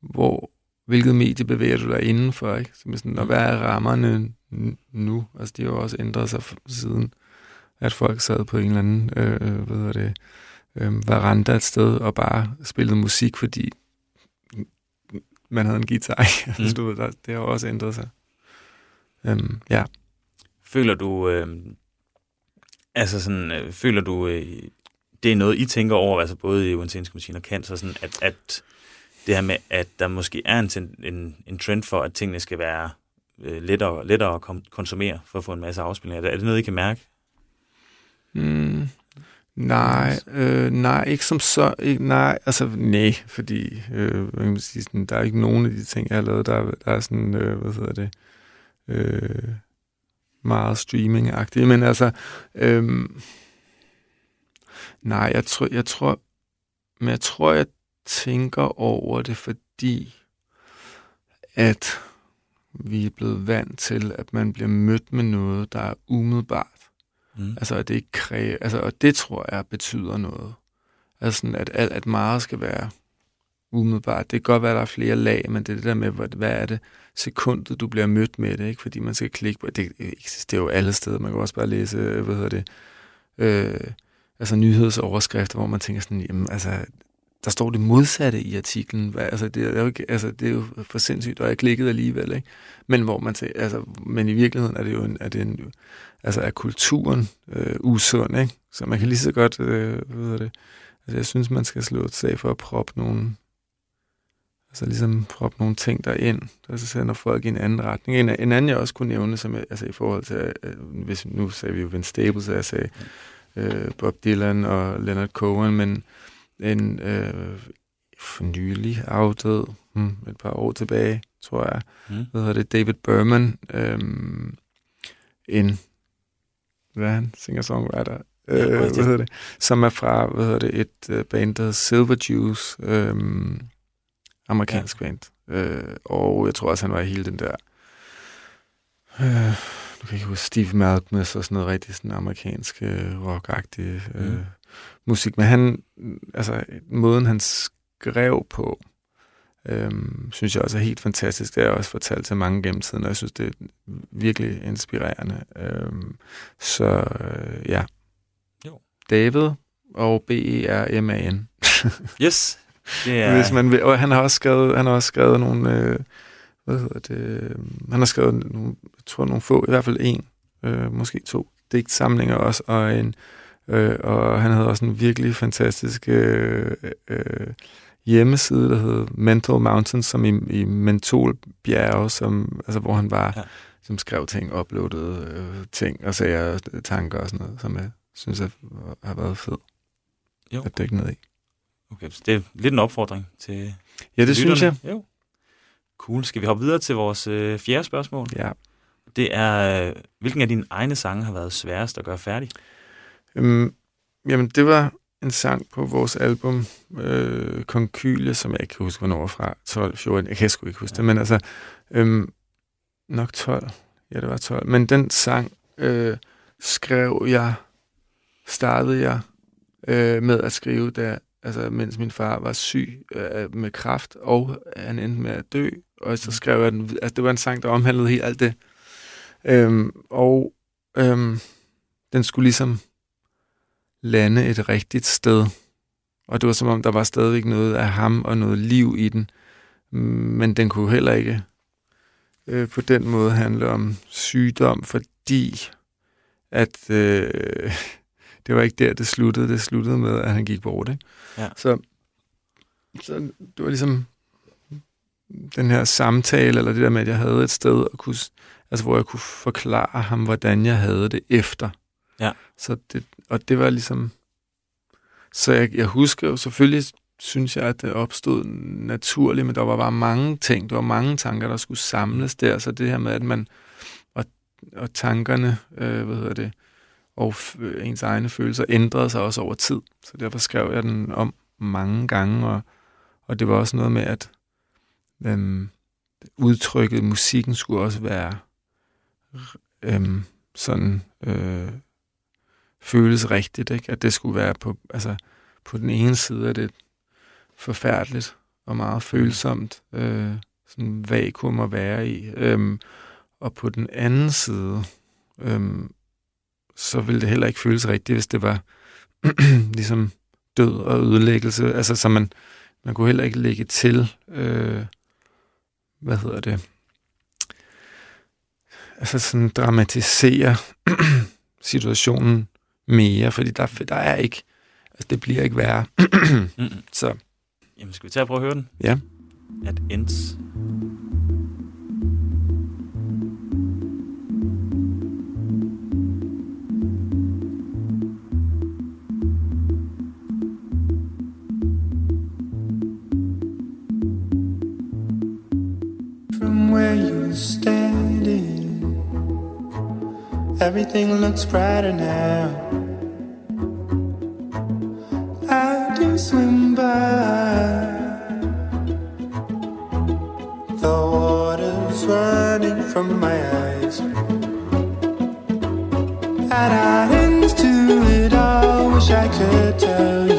hvor, hvilket medie bevæger du dig indenfor, ikke? Så sådan, og hvad er rammerne nu? Altså, de har jo også ændret sig siden, at folk sad på en eller anden, øh, hvad hedder det, øh, veranda et sted og bare spillede musik, fordi man havde en guitar. Mm. Mm. altså, du ved, der, det har også ændret sig. Øhm, ja. føler du... Øh, altså sådan, øh, føler du... Øh, det er noget, I tænker over, altså både i Uansenske Maskiner og cancer, sådan, at, at det her med, at der måske er en, en, en trend for, at tingene skal være øh, lettere, lettere at kom- konsumere for at få en masse afspilninger. Er det, er det noget, I kan mærke? Mm, nej, øh, nej, ikke som så. Ikke, nej, altså nej, fordi øh, hvad kan man sige, sådan, der er ikke nogen af de ting, jeg har lavet, der, der er sådan, øh, hvad hedder det, øh, meget streaming-agtige. Men altså, øh, nej, jeg tror, jeg tror, men jeg tror, jeg tænker over det, fordi at vi er blevet vant til, at man bliver mødt med noget, der er umiddelbart. Mm. Altså, at det ikke kræver, altså, og det tror jeg betyder noget. Altså, sådan, at, at, at meget skal være umiddelbart. Det kan godt være, at der er flere lag, men det er det der med, hvad, er det sekundet, du bliver mødt med det, ikke? Fordi man skal klikke på, det eksisterer jo alle steder. Man kan også bare læse, hvad hedder det, øh, altså nyhedsoverskrifter, hvor man tænker sådan, jamen, altså, der står det modsatte i artiklen. Hvad, altså, det er jo ikke, altså, det er jo for sindssygt, og jeg klikkede alligevel, ikke? Men hvor man tænker, altså, men i virkeligheden er det jo en, er det en, altså er kulturen øh, usund, ikke? Så man kan lige så godt, øh, hvad hedder det, altså jeg synes, man skal slå et sag for at proppe nogle, altså ligesom proppe nogle ting derind, der så sender folk i en anden retning. En, en anden, jeg også kunne nævne, som jeg, altså i forhold til, øh, hvis nu sagde vi jo Vince Staples, så jeg sagde øh, Bob Dylan og Leonard Cohen, men en øh, for nylig afdød, hmm, et par år tilbage, tror jeg, Mm. hvad hedder det, David Berman, øh, en, hvad er han, singer-songwriter, øh, Ja, hvad hedder det, som er fra, hvad hedder det, et øh, band, der hedder Silver Juice, øh, amerikansk ja. band, øh, og jeg tror også, han var hele den der, øh, du kan ikke huske, Steve Malkmus og sådan noget rigtig sådan amerikansk øh, rock-agtig øh, Mm. musik, men han, altså måden han skrev på, øhm, synes jeg også er helt fantastisk. Det har jeg også fortalt til mange gennem tiden, og jeg synes, det er virkelig inspirerende. Øhm, så øh, ja. Jo. David og B-E-R-M-A-N. Yes. Er, Hvis man vil, og han har også skrevet, han har også skrevet nogle, øh, hvad hedder det, øh, han har skrevet nogle, jeg tror nogle få, i hvert fald en, øh, måske to digtsamlinger også, og en, øh, og han havde også en virkelig fantastisk øh, øh, hjemmeside, der hed Mental Mountains, som i, i Mentolbjerge, som, altså, hvor han bare Ja. som skrev ting, uploadede øh, ting og sager, tanker og sådan noget, som jeg synes er, har været fedt Jo. at dække ned i. okay, så det er lidt en opfordring til Ja, det synes jeg. Jo. Cool. Skal vi hoppe videre til vores øh, fjerde spørgsmål? Ja. Det er, øh, hvilken af dine egne sange har været sværest at gøre færdig? Øhm, jamen, det var en sang på vores album, øh, Konkylie, som jeg ikke kan huske, hvornår var fra. 12, 14, jeg kan sgu ikke huske ja. det, men altså, øhm, nok 12. Ja, det var 12. Men den sang øh, skrev jeg, startede jeg øh, med at skrive, da, altså, mens min far var syg øh, med kræft, og han endte med at dø. Og så skrev jeg den, altså det var en sang, der omhandlede helt alt det. Øhm, og øhm, den skulle ligesom lande et rigtigt sted. Og det var som om, der var stadigvæk noget af ham og noget liv i den. Men den kunne heller ikke øh, på den måde handle om sygdom, fordi at øh, det var ikke der, det sluttede. Det sluttede med, at han gik bort. Ikke? Ja. Så, så det var ligesom den her samtale, eller det der med, at jeg havde et sted, at kunne, altså, hvor jeg kunne forklare ham, hvordan jeg havde det efter. Ja. Så det, og det var ligesom... Så jeg, jeg husker jo selvfølgelig, synes jeg, at det opstod naturligt, men der var bare mange ting, der var mange tanker, der skulle samles der. Så det her med, at man... Og, og tankerne, øh, hvad hedder det, og øh, ens egne følelser ændrede sig også over tid. Så derfor skrev jeg den om mange gange, og, og det var også noget med, at øhm, udtrykket musikken skulle også være øhm, sådan øh, føles rigtigt, ikke? at det skulle være på, altså, på den ene side er det forfærdeligt og meget følsomt, øh, sådan vakuum at være i, øhm, og på den anden side, øhm, så ville det heller ikke føles rigtigt, hvis det var ligesom død og ødelæggelse. Altså, så man, man kunne heller ikke lægge til, øh, hvad hedder det, altså sådan dramatisere situationen mere, fordi der, der er ikke, altså det bliver ikke værre. Så Jamen, skal vi tage og prøve at høre den? ja. At ends. Where standing, everything looks brighter now. I do swim by, the water's running from my eyes. At our ends to it all, wish I could tell you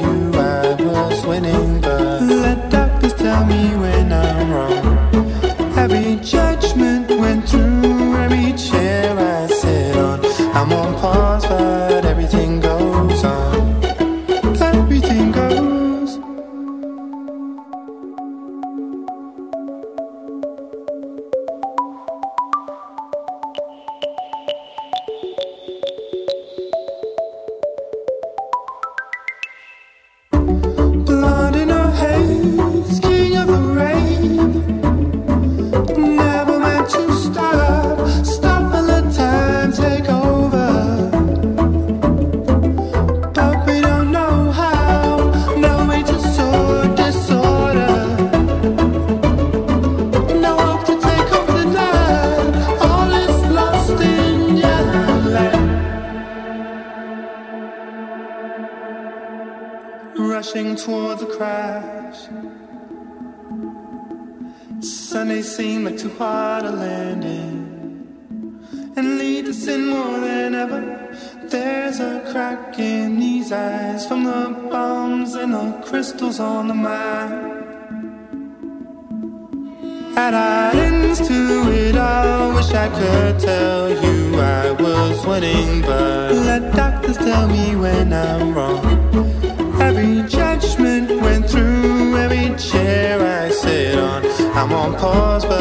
I'm on pause, but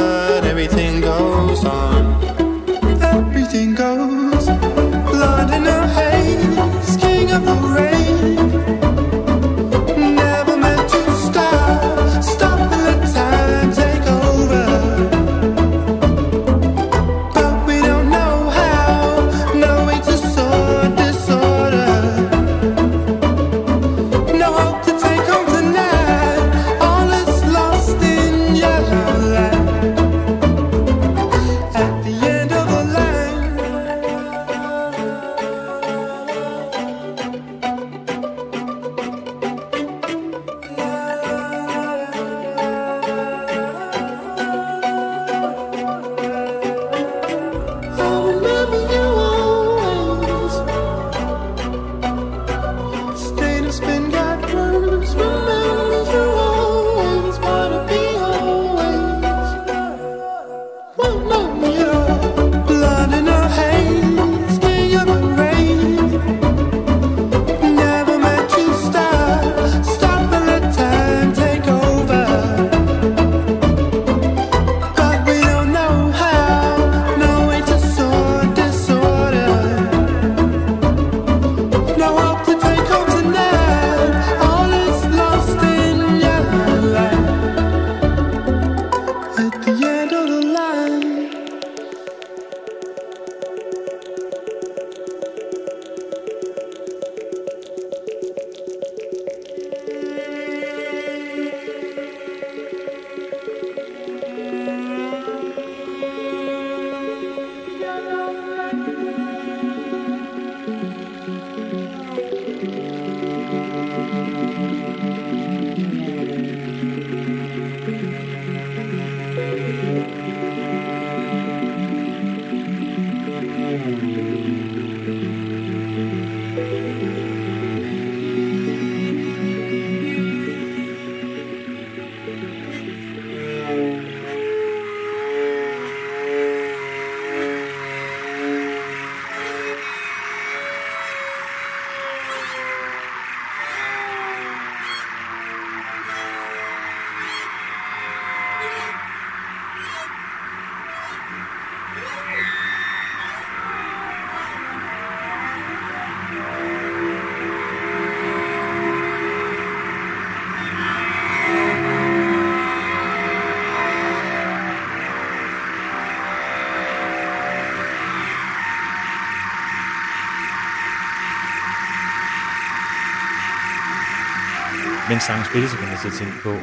mens sangen spillede, så kom jeg at tænke på,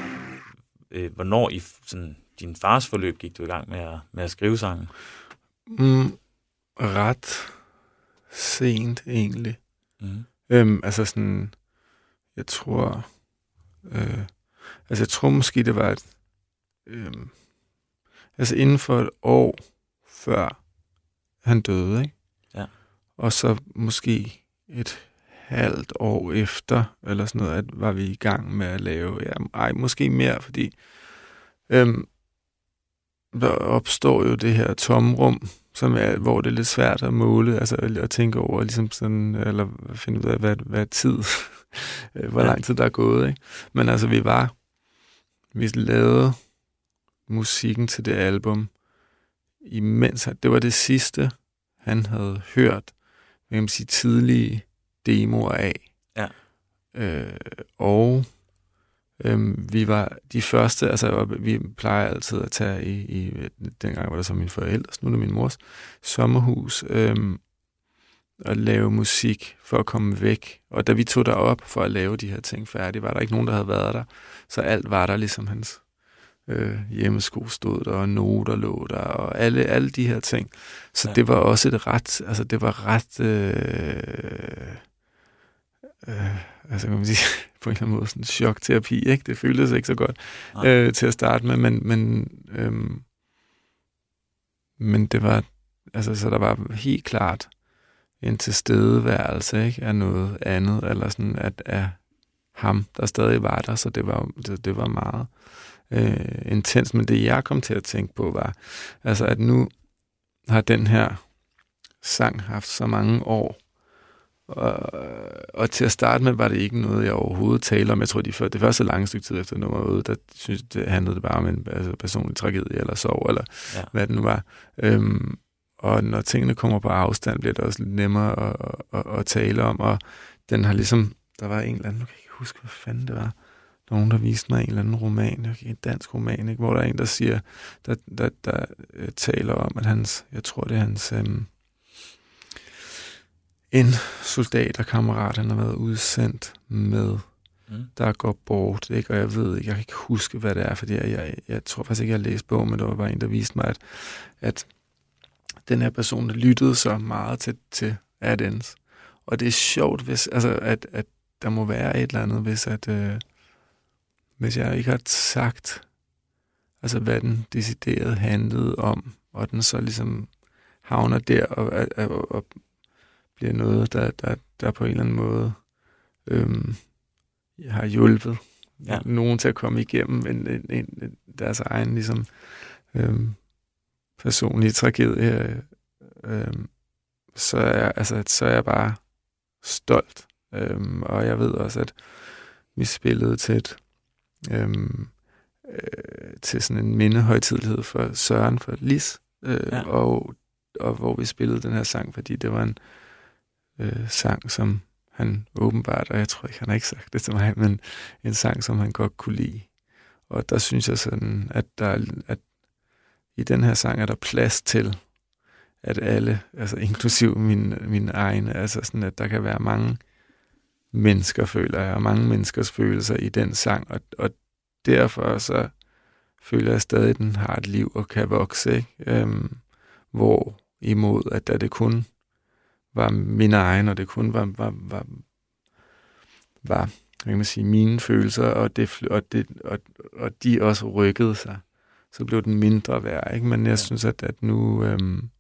øh, hvornår i sådan, din fars forløb gik du i gang med at, med at skrive sangen? Mm, ret sent egentlig. Mm. Øhm, altså sådan, jeg tror, øh, altså jeg tror måske det var et, øhm, altså inden for et år før han døde, ikke? Ja. Og så måske et halvt år efter, eller sådan noget, at var vi i gang med at lave, ja, ej, måske mere, fordi øhm, der opstår jo det her tomrum, som er, hvor det er lidt svært at måle, altså at tænke over, ligesom sådan, eller finde ud af, hvad, hvad tid, hvor Ja. lang tid der er gået, ikke? Men altså, vi var, vi lavede musikken til det album, imens det var det sidste, han havde hørt, hvad kan sige, tidlige demoer af. Ja. Øh, og øhm, vi var de første, altså vi plejer altid at tage i, i dengang var det så min forældres, nu er det min mors, sommerhus, øhm, og lave musik for at komme væk. Og da vi tog derop for at lave de her ting færdige, var der ikke nogen, der havde været der. Så alt var der ligesom hans øh, hjemmesko stod der, og noter lå der, og alle, alle de her ting. Så ja. det var også et ret, altså det var ret, øh, øh, altså kan man sige, på en eller anden måde sådan chokterapi, ikke? Det føltes ikke så godt Nej. øh, til at starte med, men, men, øhm, men det var, altså så der var helt klart en tilstedeværelse, ikke? Af noget andet, eller sådan, at af ham, der stadig var der, så det var, det, det var meget øh, intens. Men det, jeg kom til at tænke på, var, altså at nu har den her sang haft så mange år, og, og til at starte med var det ikke noget, jeg overhovedet talte om. Jeg tror, de før, det første lange stykke tid efter var ude, der synes det handlede det bare om en altså, personlig tragedie eller sorg, eller Ja. hvad det nu var. Øhm, og når tingene kommer på afstand, bliver det også lidt nemmere at, at, at tale om, og den har ligesom, der var en eller anden, nu kan jeg ikke huske, hvad fanden det var, nogen, der viste mig en eller anden roman, okay, en dansk roman, ikke? hvor der er en, der siger, der, der, der øh, taler om, at hans, jeg tror det er hans, øhm, en soldat og kammerat, han har været udsendt med, Mm. der går bort, ikke? og jeg ved ikke, jeg kan ikke huske, hvad det er, fordi jeg, jeg, jeg tror faktisk ikke, jeg har læst bogen, men der var bare en, der viste mig, at, at den her person lyttede så meget til, til Adens. Og det er sjovt, hvis, altså, at, at der må være et eller andet, hvis, at, øh, hvis jeg ikke har sagt, altså hvad den decideret handlede om, og den så ligesom havner der og, og, og, og bliver noget, der, der, der på en eller anden måde øhm, har hjulpet Ja. nogen til at komme igennem en, en, en, deres egen ligesom, øhm, personlige tragedie, øhm, så, er, jeg- altså, så er jeg bare stolt. Øhm, og jeg ved også, at vi spillede til et øhm, øh, til sådan en mindehøjtidlighed for Søren for Lis, øh, ja. og, og hvor vi spillede den her sang, fordi det var en øh, sang, som han åbenbart, og jeg tror ikke, han har ikke sagt det til mig, men en sang, som han godt kunne lide. Og der synes jeg sådan, at, der, at i den her sang er der plads til, at alle, altså inklusiv min, min egen, altså sådan, at der kan være mange mennesker, føler jeg, og mange menneskers følelser i den sang, og, og derfor så føler jeg stadig, at den har et liv og kan vokse, ikke? Øhm, hvor imod, at da det kun var min egen, og det kun var, var, var, var hvad kan man sige, mine følelser, og, det, og, det, og, og de også rykkede sig, så blev den mindre værd. Ikke? Men jeg Ja. synes, at, at nu, øhm,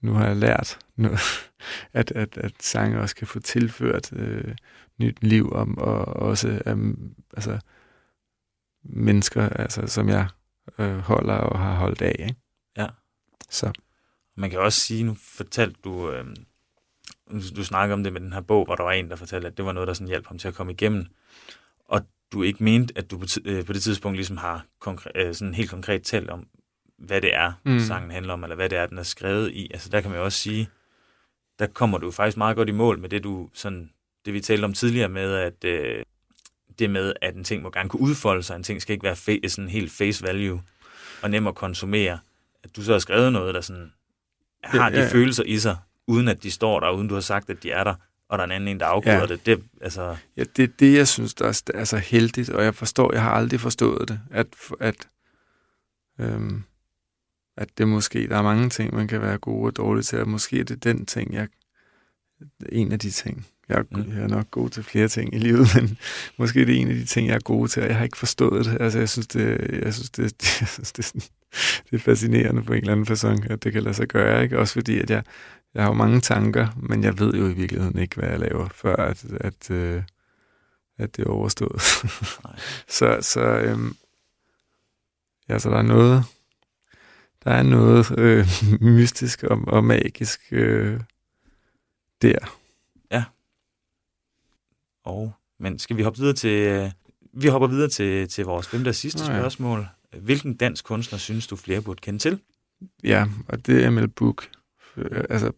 nu har jeg lært, nu, at, at, at sange også kan få tilført øh, nyt liv, og, og også um, altså, mennesker, altså, som jeg øh, holder og har holdt af. Ikke? Ja. Så Man kan også sige, nu fortalte du, øh, du snakker om det med den her bog, hvor der var en, der fortalte, at det var noget, der sådan hjalp ham til at komme igennem. Og du ikke mente, at du på, øh, på det tidspunkt ligesom har konkre- øh, sådan helt konkret talt om, hvad det er. Mm. sangen handler om, eller hvad det er, den er skrevet i. Altså der kan man jo også sige, der kommer du faktisk meget godt i mål med det, du sådan, det vi talte om tidligere med, at øh, det med, at en ting må gerne kunne udfolde sig, en ting skal ikke være fa- sådan helt face value og nem at konsumere. At du så har skrevet noget, der sådan har de Ja, ja. følelser i sig, uden at de står der, uden du har sagt, at de er der, og der er en anden en, der afkoder Ja. det. det. Altså, Ja, det er det, jeg synes, der er st- altså heldigt, og jeg forstår, jeg har aldrig forstået det, at, at, øhm, at det måske, der er mange ting, man kan være god og dårlig til, og måske er det den ting, jeg, en af de ting, jeg, er- Mm. jeg er nok god til flere ting i livet, men måske er det en af de ting, jeg er god til, og jeg har ikke forstået det. Altså, jeg synes, det, jeg synes, det, jeg synes, det, er sådan- det er fascinerende på en eller anden façon, at det kan lade sig gøre, ikke? Også fordi, at jeg, jeg har jo mange tanker, men jeg ved jo i virkeligheden ikke, hvad jeg laver, før at, at, øh, at det er overstået. Så, så, øhm, ja, så der er noget, der er noget øh, mystisk og, og magisk øh, der. Og, men skal vi hoppe videre til... øh, Vi hopper videre til, til vores femte og sidste Nå ja. spørgsmål. Hvilken dansk kunstner synes du flere burde kende til? Ja, og det er Emil Book. Øh, Altså,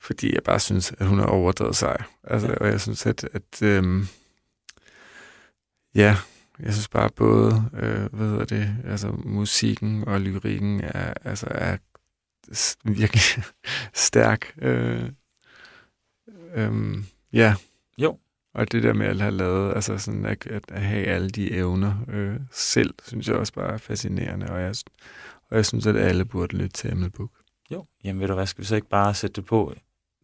fordi jeg bare synes, at hun er overdrevet sej. Altså, Ja. Og jeg synes, at, at øhm, ja, jeg synes bare både, øh, hvad hedder det, altså musikken og lyrikken er, altså, er virkelig stærk. Øh, øhm, ja. Jo. Og det der med at have lavet, altså sådan at, at have alle de evner øh, selv, synes jeg også bare er fascinerende, og jeg, og jeg synes, at alle burde lytte til Emil Book. Jo. Jamen ved du hvad, skal vi så ikke bare sætte det på?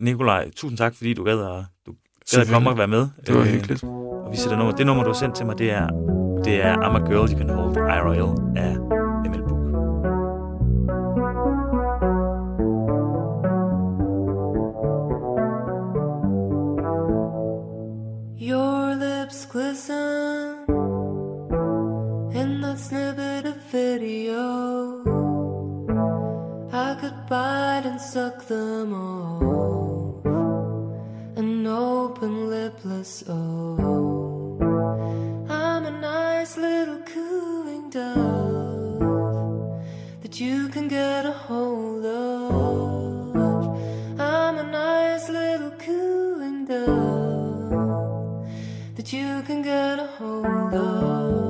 Nikolaj, tusind tak, fordi du gad at, du gad at komme og være med. Det var Øh, hyggeligt. Og vi sætter nummer. Det nummer, du har sendt til mig, det er, det er I'm a Girl You Can Hold IRL af Your lips glisten in that snippet of video. I could bite and suck them off, an open lipless oh. I'm a nice little cooing dove that you can get a hold of. I'm a nice little cooing dove you can get a hold of.